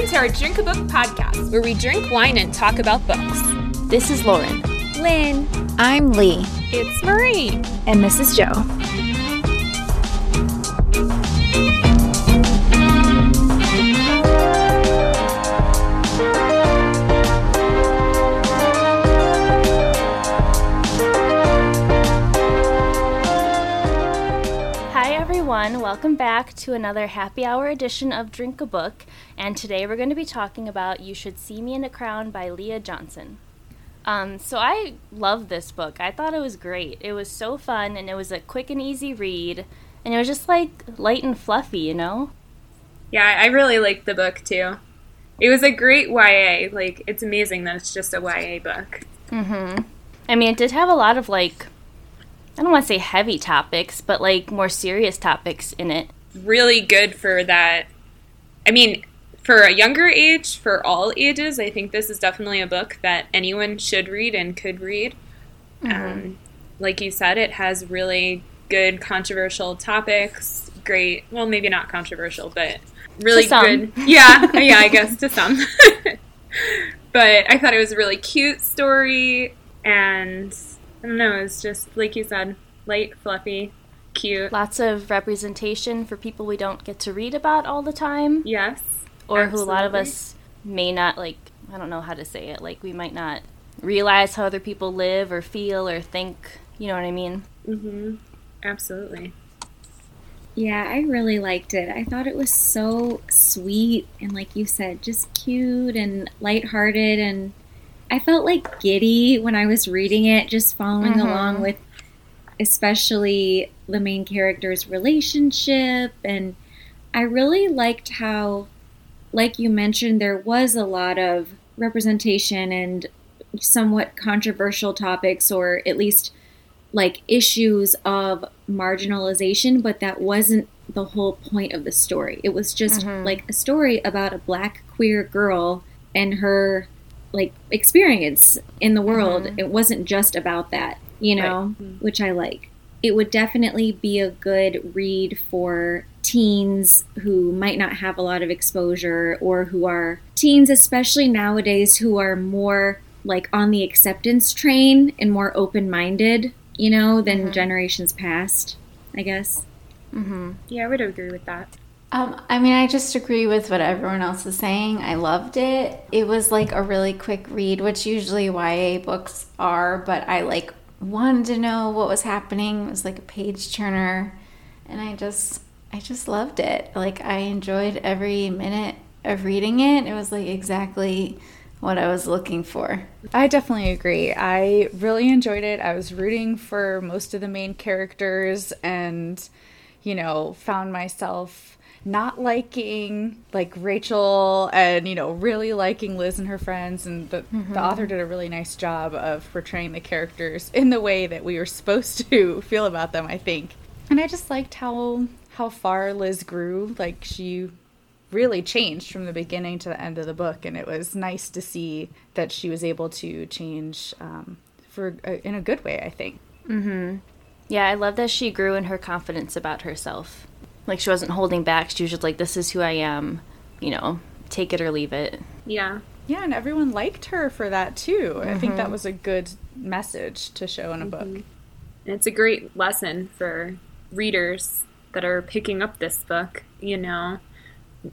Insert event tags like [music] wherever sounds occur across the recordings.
Welcome to our Drink a Book podcast, where we drink wine and talk about books. This is Lauren. Lynn. I'm Lee. It's Marie. And this is Joe. Everyone. Welcome back to another happy hour edition of Drink a Book. And today we're going to be talking about You Should See Me in a Crown by Leah Johnson. Um, so I love this book. I thought it was great. It was so fun and it was a quick and easy read. And it was just like light and fluffy, you know? Yeah, I really liked the book too. It was a great YA. Like, it's amazing that it's just a YA book. Mm hmm. I mean, it did have a lot of like, I don't want to say heavy topics, but like more serious topics in it. Really good for that. I mean, for a younger age, for all ages, I think this is definitely a book that anyone should read and could read. Mm-hmm. Um, like you said, it has really good controversial topics. Great, well, maybe not controversial, but really good. [laughs] Yeah, yeah, I guess to some. [laughs] but I thought it was a really cute story, and I don't know, it's just like you said, light, fluffy, cute. Lots of representation for people we don't get to read about all the time. Yes or Absolutely. who a lot of us may not like I don't know how to say it. Like we might not realize how other people live or feel or think. You know what I mean? Mhm. Absolutely. Yeah, I really liked it. I thought it was so sweet and like you said, just cute and lighthearted and I felt like giddy when I was reading it, just following mm-hmm. along with especially the main character's relationship and I really liked how like you mentioned, there was a lot of representation and somewhat controversial topics, or at least like issues of marginalization, but that wasn't the whole point of the story. It was just mm-hmm. like a story about a black queer girl and her like experience in the world. Mm-hmm. It wasn't just about that, you know, right. which I like. It would definitely be a good read for teens who might not have a lot of exposure or who are teens, especially nowadays, who are more like on the acceptance train and more open minded, you know, than mm-hmm. generations past, I guess. Mm-hmm. Yeah, I would agree with that. Um, I mean, I just agree with what everyone else is saying. I loved it. It was like a really quick read, which usually YA books are, but I like wanted to know what was happening. It was like a page turner, and I just I just loved it. Like I enjoyed every minute of reading it. It was like exactly what I was looking for. I definitely agree. I really enjoyed it. I was rooting for most of the main characters and you know, found myself not liking like Rachel and you know really liking Liz and her friends and the, mm-hmm. the author did a really nice job of portraying the characters in the way that we were supposed to [laughs] feel about them I think and I just liked how how far Liz grew. Like she really changed from the beginning to the end of the book, and it was nice to see that she was able to change um, for uh, in a good way. I think. Mm-hmm. Yeah, I love that she grew in her confidence about herself. Like she wasn't holding back. She was just like, "This is who I am." You know, take it or leave it. Yeah. Yeah, and everyone liked her for that too. Mm-hmm. I think that mm-hmm. was a good message to show in a mm-hmm. book. it's a great lesson for readers that are picking up this book, you know,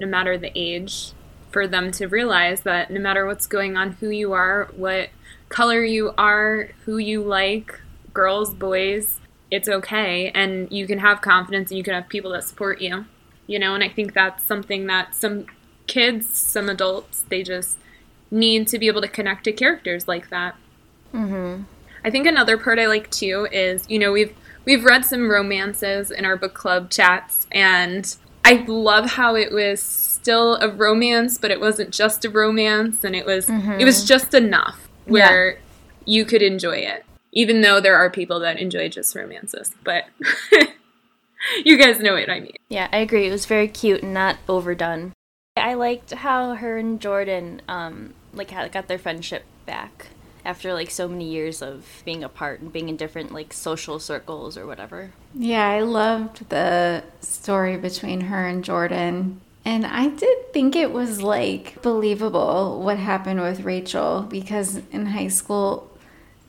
no matter the age, for them to realize that no matter what's going on, who you are, what color you are, who you like, girls, boys, it's okay. And you can have confidence and you can have people that support you, you know, and I think that's something that some kids, some adults, they just need to be able to connect to characters like that. Mm-hmm. I think another part I like too is, you know, we've we've read some romances in our book club chats, and I love how it was still a romance, but it wasn't just a romance, and it was mm-hmm. it was just enough where yeah. you could enjoy it, even though there are people that enjoy just romances. But [laughs] you guys know what I mean. Yeah, I agree. It was very cute and not overdone. I liked how her and Jordan um like got their friendship back after like so many years of being apart and being in different like social circles or whatever. Yeah, I loved the story between her and Jordan. And I did think it was like believable what happened with Rachel because in high school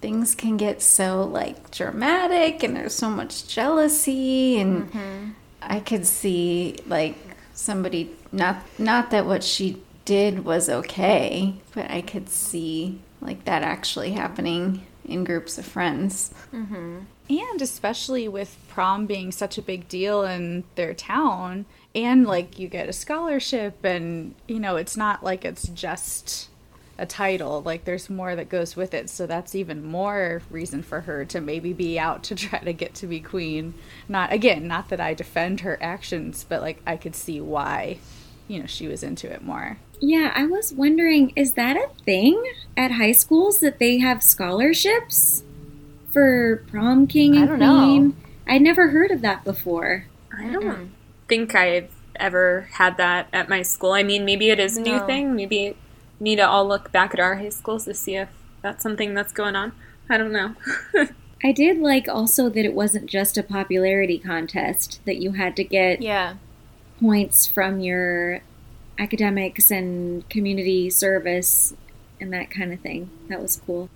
things can get so like dramatic and there's so much jealousy and mm-hmm. I could see like somebody not not that what she did was okay, but I could see like that actually happening in groups of friends. Mm-hmm. And especially with prom being such a big deal in their town, and like you get a scholarship, and you know, it's not like it's just a title, like there's more that goes with it. So that's even more reason for her to maybe be out to [laughs] try to get to be queen. Not again, not that I defend her actions, but like I could see why, you know, she was into it more. Yeah, I was wondering is that a thing at high schools that they have scholarships for prom king and I don't queen? Know. I'd never heard of that before. I don't mm think I've ever had that at my school. I mean, maybe it is a new thing. Maybe need to all look back at our high schools to see if that's something that's going on. I don't know. [laughs] I did like also that it wasn't just a popularity contest that you had to get yeah points from your academics and community service and that kind of thing. That was cool.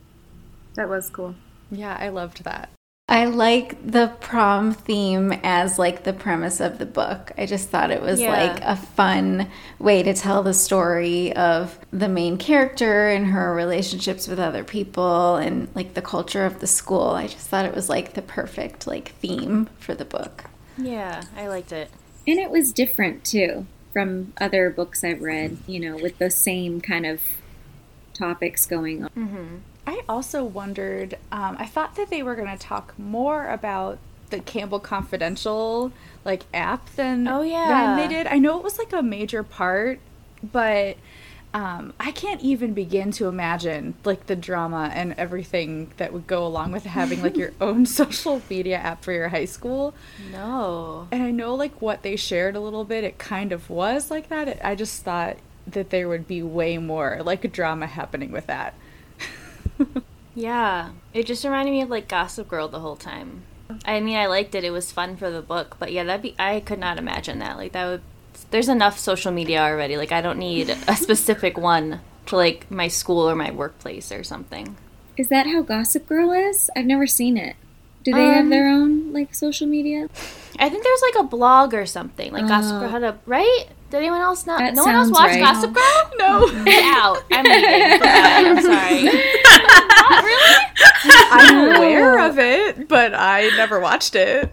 That was cool. Yeah, I loved that. I like the prom theme as like the premise of the book. I just thought it was yeah. like a fun way to tell the story of the main character and her relationships with other people and like the culture of the school. I just thought it was like the perfect like theme for the book. Yeah, I liked it. And it was different too from other books I've read, you know, with the same kind of topics going on. Mm-hmm. I also wondered, um, I thought that they were going to talk more about the Campbell Confidential like app than, oh, yeah. than they did. I know it was like a major part, but um, I can't even begin to imagine like the drama and everything that would go along with having like your [laughs] own social media app for your high school. No. And I know like what they shared a little bit, it kind of was like that. It, I just thought that there would be way more like drama happening with that. [laughs] yeah. It just reminded me of like Gossip Girl the whole time. I mean, I liked it. It was fun for the book, but yeah, that'd be I could not imagine that. Like that would there's enough social media already. Like I don't need a specific one to like my school or my workplace or something. Is that how Gossip Girl is? I've never seen it. Do they um, have their own like social media? I think there's like a blog or something. Like uh, Gossip Girl had a right? Did anyone else not? No one else watch right. Gossip Girl? No. Get out. I'm leaving. I'm sorry. [laughs] not really? I'm aware of it, but I never watched it.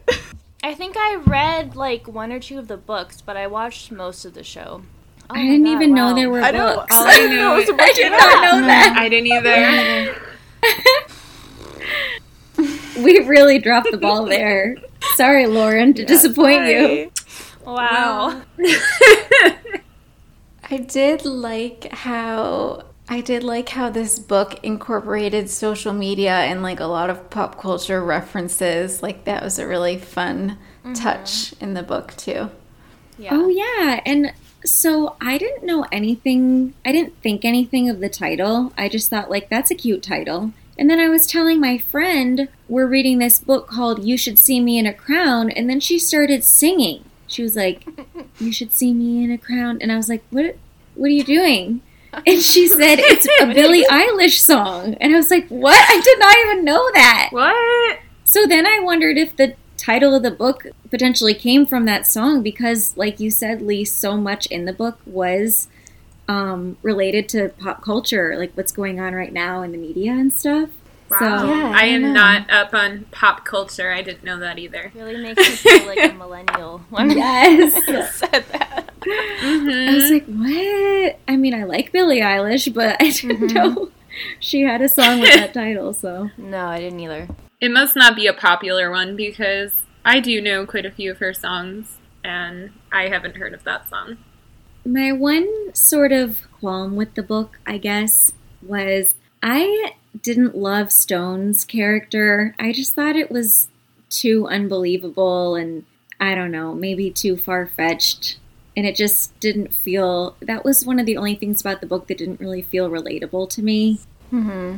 I think I read like one or two of the books, but I watched most of the show. Oh I didn't God, even wow. know there were I books. All I knew was I did not know that. I didn't either. [laughs] we really dropped the ball there. Sorry, Lauren, to yeah, disappoint sorry. you. Wow. [laughs] [laughs] I did like how I did like how this book incorporated social media and like a lot of pop culture references. Like that was a really fun mm-hmm. touch in the book too. Yeah. Oh yeah, and so I didn't know anything. I didn't think anything of the title. I just thought like that's a cute title. And then I was telling my friend we're reading this book called You Should See Me in a Crown, and then she started singing. She was like, [laughs] "You should see me in a crown," and I was like, "What? What are you doing?" And she said it's a [laughs] Billie Eilish song, and I was like, "What? I did not even know that." What? So then I wondered if the title of the book potentially came from that song because, like you said, Lee, so much in the book was um, related to pop culture, like what's going on right now in the media and stuff. Wow. So yeah, I, I am not up on pop culture. I didn't know that either. Really makes me feel like a millennial [laughs] when yes. [laughs] said that. Mm-hmm. I was like, what? I mean, I like Billie Eilish, but I didn't mm-hmm. know she had a song with that title. So no, I didn't either. It must not be a popular one because I do know quite a few of her songs, and I haven't heard of that song. My one sort of qualm with the book, I guess, was I didn't love Stone's character. I just thought it was too unbelievable and I don't know, maybe too far fetched. And it just didn't feel. That was one of the only things about the book that didn't really feel relatable to me. hmm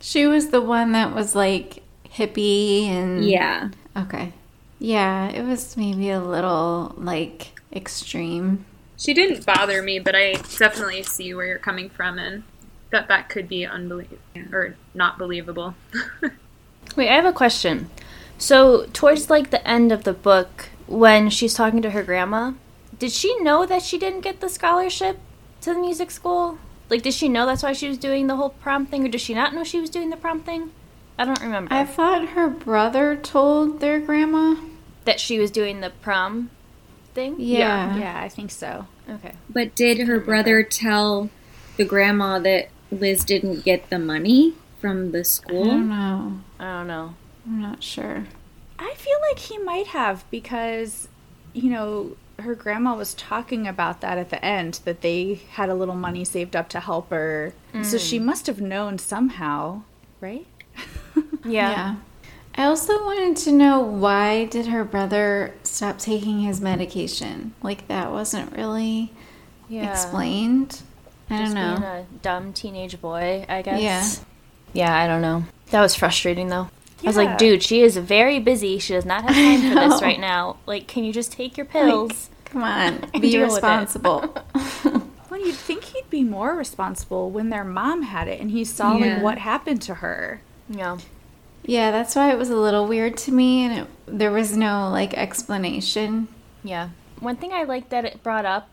She was the one that was like hippie and. Yeah. Okay. Yeah, it was maybe a little like extreme. she didn't bother me, but I definitely see where you're coming from and that that could be unbelievable or not believable. [laughs] Wait, I have a question. So, towards like the end of the book, when she's talking to her grandma, did she know that she didn't get the scholarship to the music school? Like, did she know that's why she was doing the whole prom thing, or did she not know she was doing the prom thing? I don't remember. I thought her brother told their grandma. that she was doing the prom thing? Yeah. Yeah, I think so. Okay. But did her brother tell the grandma that Liz didn't get the money from the school? I don't know. I don't know. I'm not sure. I feel like he might have because, you know, her grandma was talking about that at the end that they had a little money saved up to help her. So she mm. must have known somehow, right? [laughs] Yeah. I also wanted to know why did her brother stop taking his medication? Like that wasn't really Yeah. explained. I Just don't being know. a dumb teenage boy, I guess. Yeah. Yeah, I don't know. That was frustrating though. I was like, dude, she is very busy. She does not have [laughs] time for this right now. Like, can you just take your pills? Come on, [laughs] be deal with it. responsible. [laughs] Well, you'd think he'd be more responsible when their mom had it and he saw Yeah. like what happened to her. yeah. yeah, that's why it was a little weird to me, and it, there was no like explanation. Yeah. One thing I liked that it brought up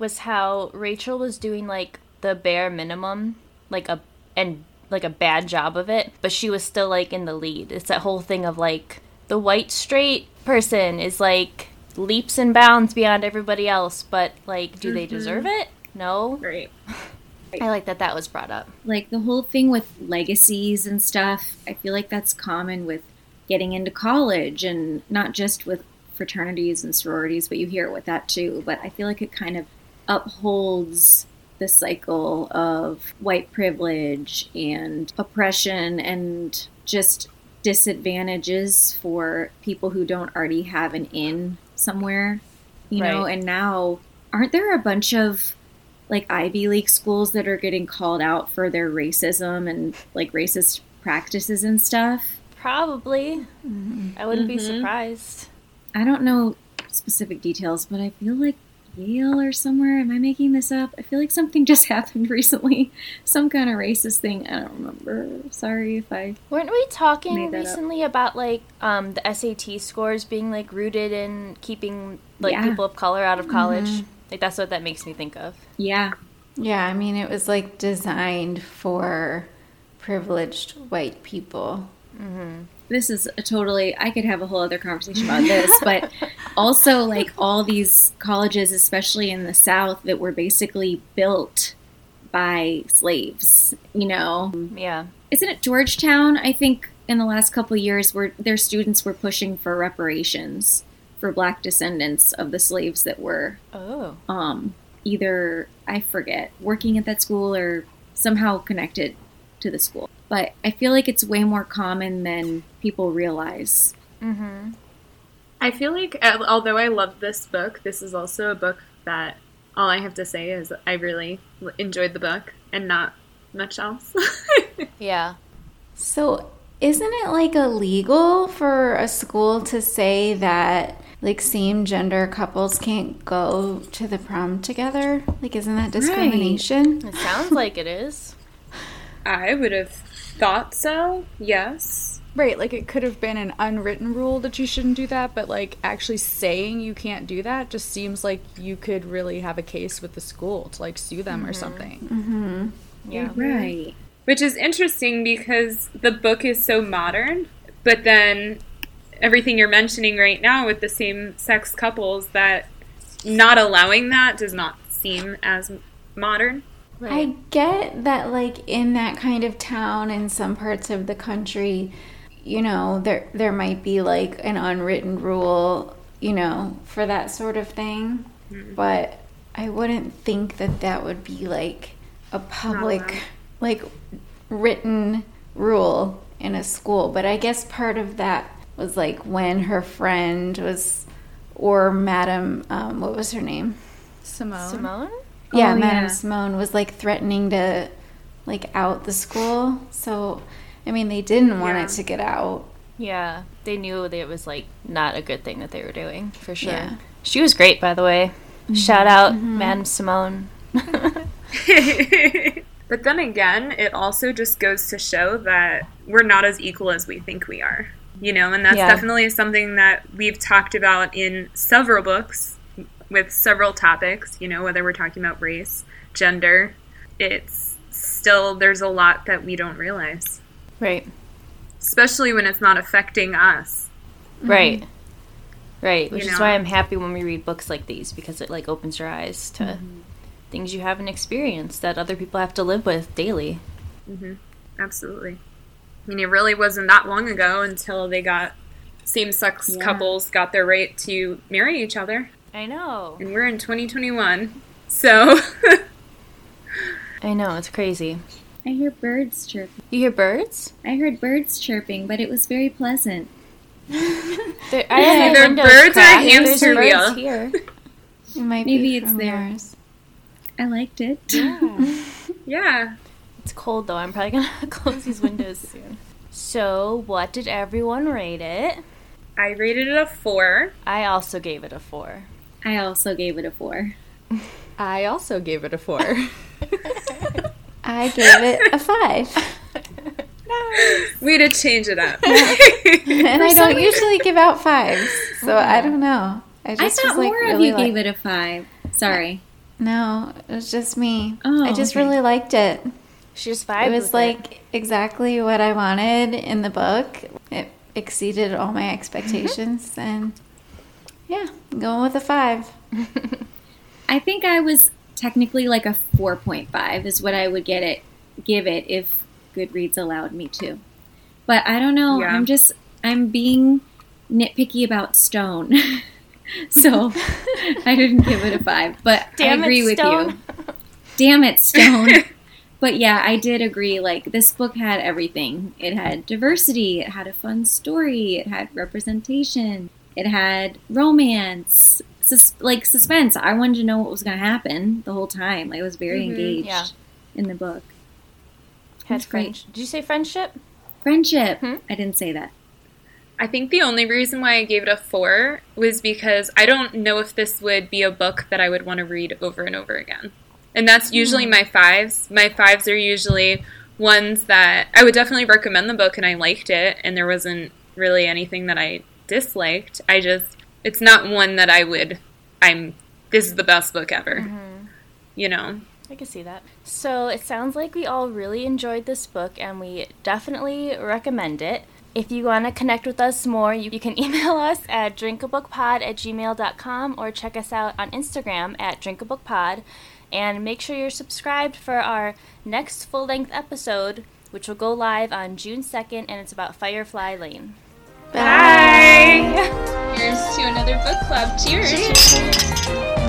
was how Rachel was doing like the bare minimum, like a and like a bad job of it, but she was still like in the lead. It's that whole thing of like the white straight person is like leaps and bounds beyond everybody else, but like do they mm-hmm. deserve it? No. right. [laughs] I like that that was brought up. Like the whole thing with legacies and stuff, I feel like that's common with getting into college and not just with fraternities and sororities, but you hear it with that too. But I feel like it kind of upholds the cycle of white privilege and oppression and just disadvantages for people who don't already have an in somewhere, you know. And now, aren't there a bunch of like Ivy League schools that are getting called out for their racism and like racist practices and stuff? Probably. I wouldn't be Mhm. surprised. I don't know specific details, but I feel like Yale or somewhere. Am I making this up? I feel like something [laughs] just happened recently. Some kind of racist thing. I don't remember. Sorry if I. Weren't we talking Made that up. recently about like um, the SAT scores being like rooted in keeping like Yeah. people of color out of college? Like that's what that makes me think of. Yeah. Yeah, I mean, it was like designed for privileged white people. This is a totally. I could have a whole other conversation about this, but [laughs] also like all these colleges, especially in the South, that were basically built by slaves. You know, Yeah. isn't it Georgetown? I think in the last couple of years, where their students were pushing for reparations for Black descendants of the slaves that were Oh. um, either I forget working at that school or somehow connected to the school. But I feel like it's way more common than people realize. Mm-hmm. I feel like, uh, although I love this book, this is also a book that all I have to say is I really enjoyed the book and not much else. [laughs] Yeah. So, isn't it like illegal for a school to say that like same gender couples can't go to the prom together? Like, isn't that discrimination? It sounds like it is. I would have thought so, yes. Right, like it could have been an unwritten rule that you shouldn't do that, but like actually saying you can't do that just seems like you could really have a case with the school to like sue them or mm-hmm. something. Mm-hmm. Yeah. Right. Which is interesting because the book is so modern, but then everything you're mentioning right now with the same sex couples that not allowing that does not seem as modern. I get that, like in that kind of town in some parts of the country, you know, there there might be like an unwritten rule, you know, for that sort of thing. But I wouldn't think that that would be like a public, [laughs] like written rule in a school. But I guess part of that was like when her friend was, or Madam, um, what was her name? Simone. Simone? Yeah, Oh, Madame yeah. Simone was like threatening to like out the school. So, I mean, they didn't want Yeah. it to get out. Yeah. They knew that it was like not a good thing that they were doing, for sure. Yeah. She was great, by the way. Mm-hmm. Shout out, mm-hmm. Madame Simone. [laughs] [laughs] but then again, it also just goes to show that we're not as equal as we think we are. You know, and that's Yeah. definitely something that we've talked about in several books with several topics, you know, whether we're talking about race, gender. It's still, there's a lot that we don't realize, Right. especially when it's not affecting us. Mm-hmm. Right. Right. Which You is know? why I'm happy when we read books like these because it like opens your eyes to mm-hmm. things you haven't experienced that other people have to live with daily. Mm-hmm. Absolutely. I mean, it really wasn't that long ago until they got same sex Yeah. couples got their right to marry each other. I know. And we're in 2021. So, [laughs] I know. It's crazy. I hear birds chirping. You hear birds? I heard birds chirping, but it was very pleasant. [laughs] There, I my Either birds or cracked. There's hamster wheel. here. [laughs] It might Maybe be it's yours. I liked it. yeah. It's cold though. I'm probably gonna close these windows soon. So, what did everyone rate it? I rated it a four. I also gave it a four. I also gave it a four. I also gave it a four. [laughs] I gave it a five. Way to change it up. [laughs] and I don't usually give out fives, so oh, I don't know. I I just thought was like more of you like, gave it a five. Sorry. No, it was just me. Oh, I just okay. really liked it. She just It was with like exactly what I wanted in the book. It exceeded all my mm-hmm. expectations, and yeah, I'm going with a five. [laughs] I think I was technically like a 4.5 is what I would get it give it if Goodreads allowed me to. But I don't know. Yeah. I'm just I'm being nitpicky about Stone. [laughs] so [laughs] I didn't give it a 5, but Damn I it, agree with you. Damn it, Stone. but yeah, I did agree like this book had everything. It had diversity, it had a fun story, it had representation, it had romance, sus- like suspense. I wanted to know what was going to happen the whole time. Like, I was very engaged yeah. in the book. Had That's great. friendship. Did you say friendship? Friendship. Hmm? I didn't say that. I think the only reason why I gave it a four was because I don't know if this would be a book that I would want to read over and over again. And that's usually my fives. My fives are usually ones that I would definitely recommend the book and I liked it and there wasn't really anything that I disliked. I just it's not one that I would I'm this is the best book ever. Mm-hmm. You know. I can see that. So it sounds like we all really enjoyed this book and we definitely recommend it. If you want to connect with us more, you, you can [laughs] email us at drinkabookpod at gmail.com or check us out on Instagram at drinkabookpod. And make sure you're subscribed for our next full length episode, which will go live on June 2nd, and it's about Firefly Lane. Bye. Bye. Here's to another book club. Cheers. Cheers.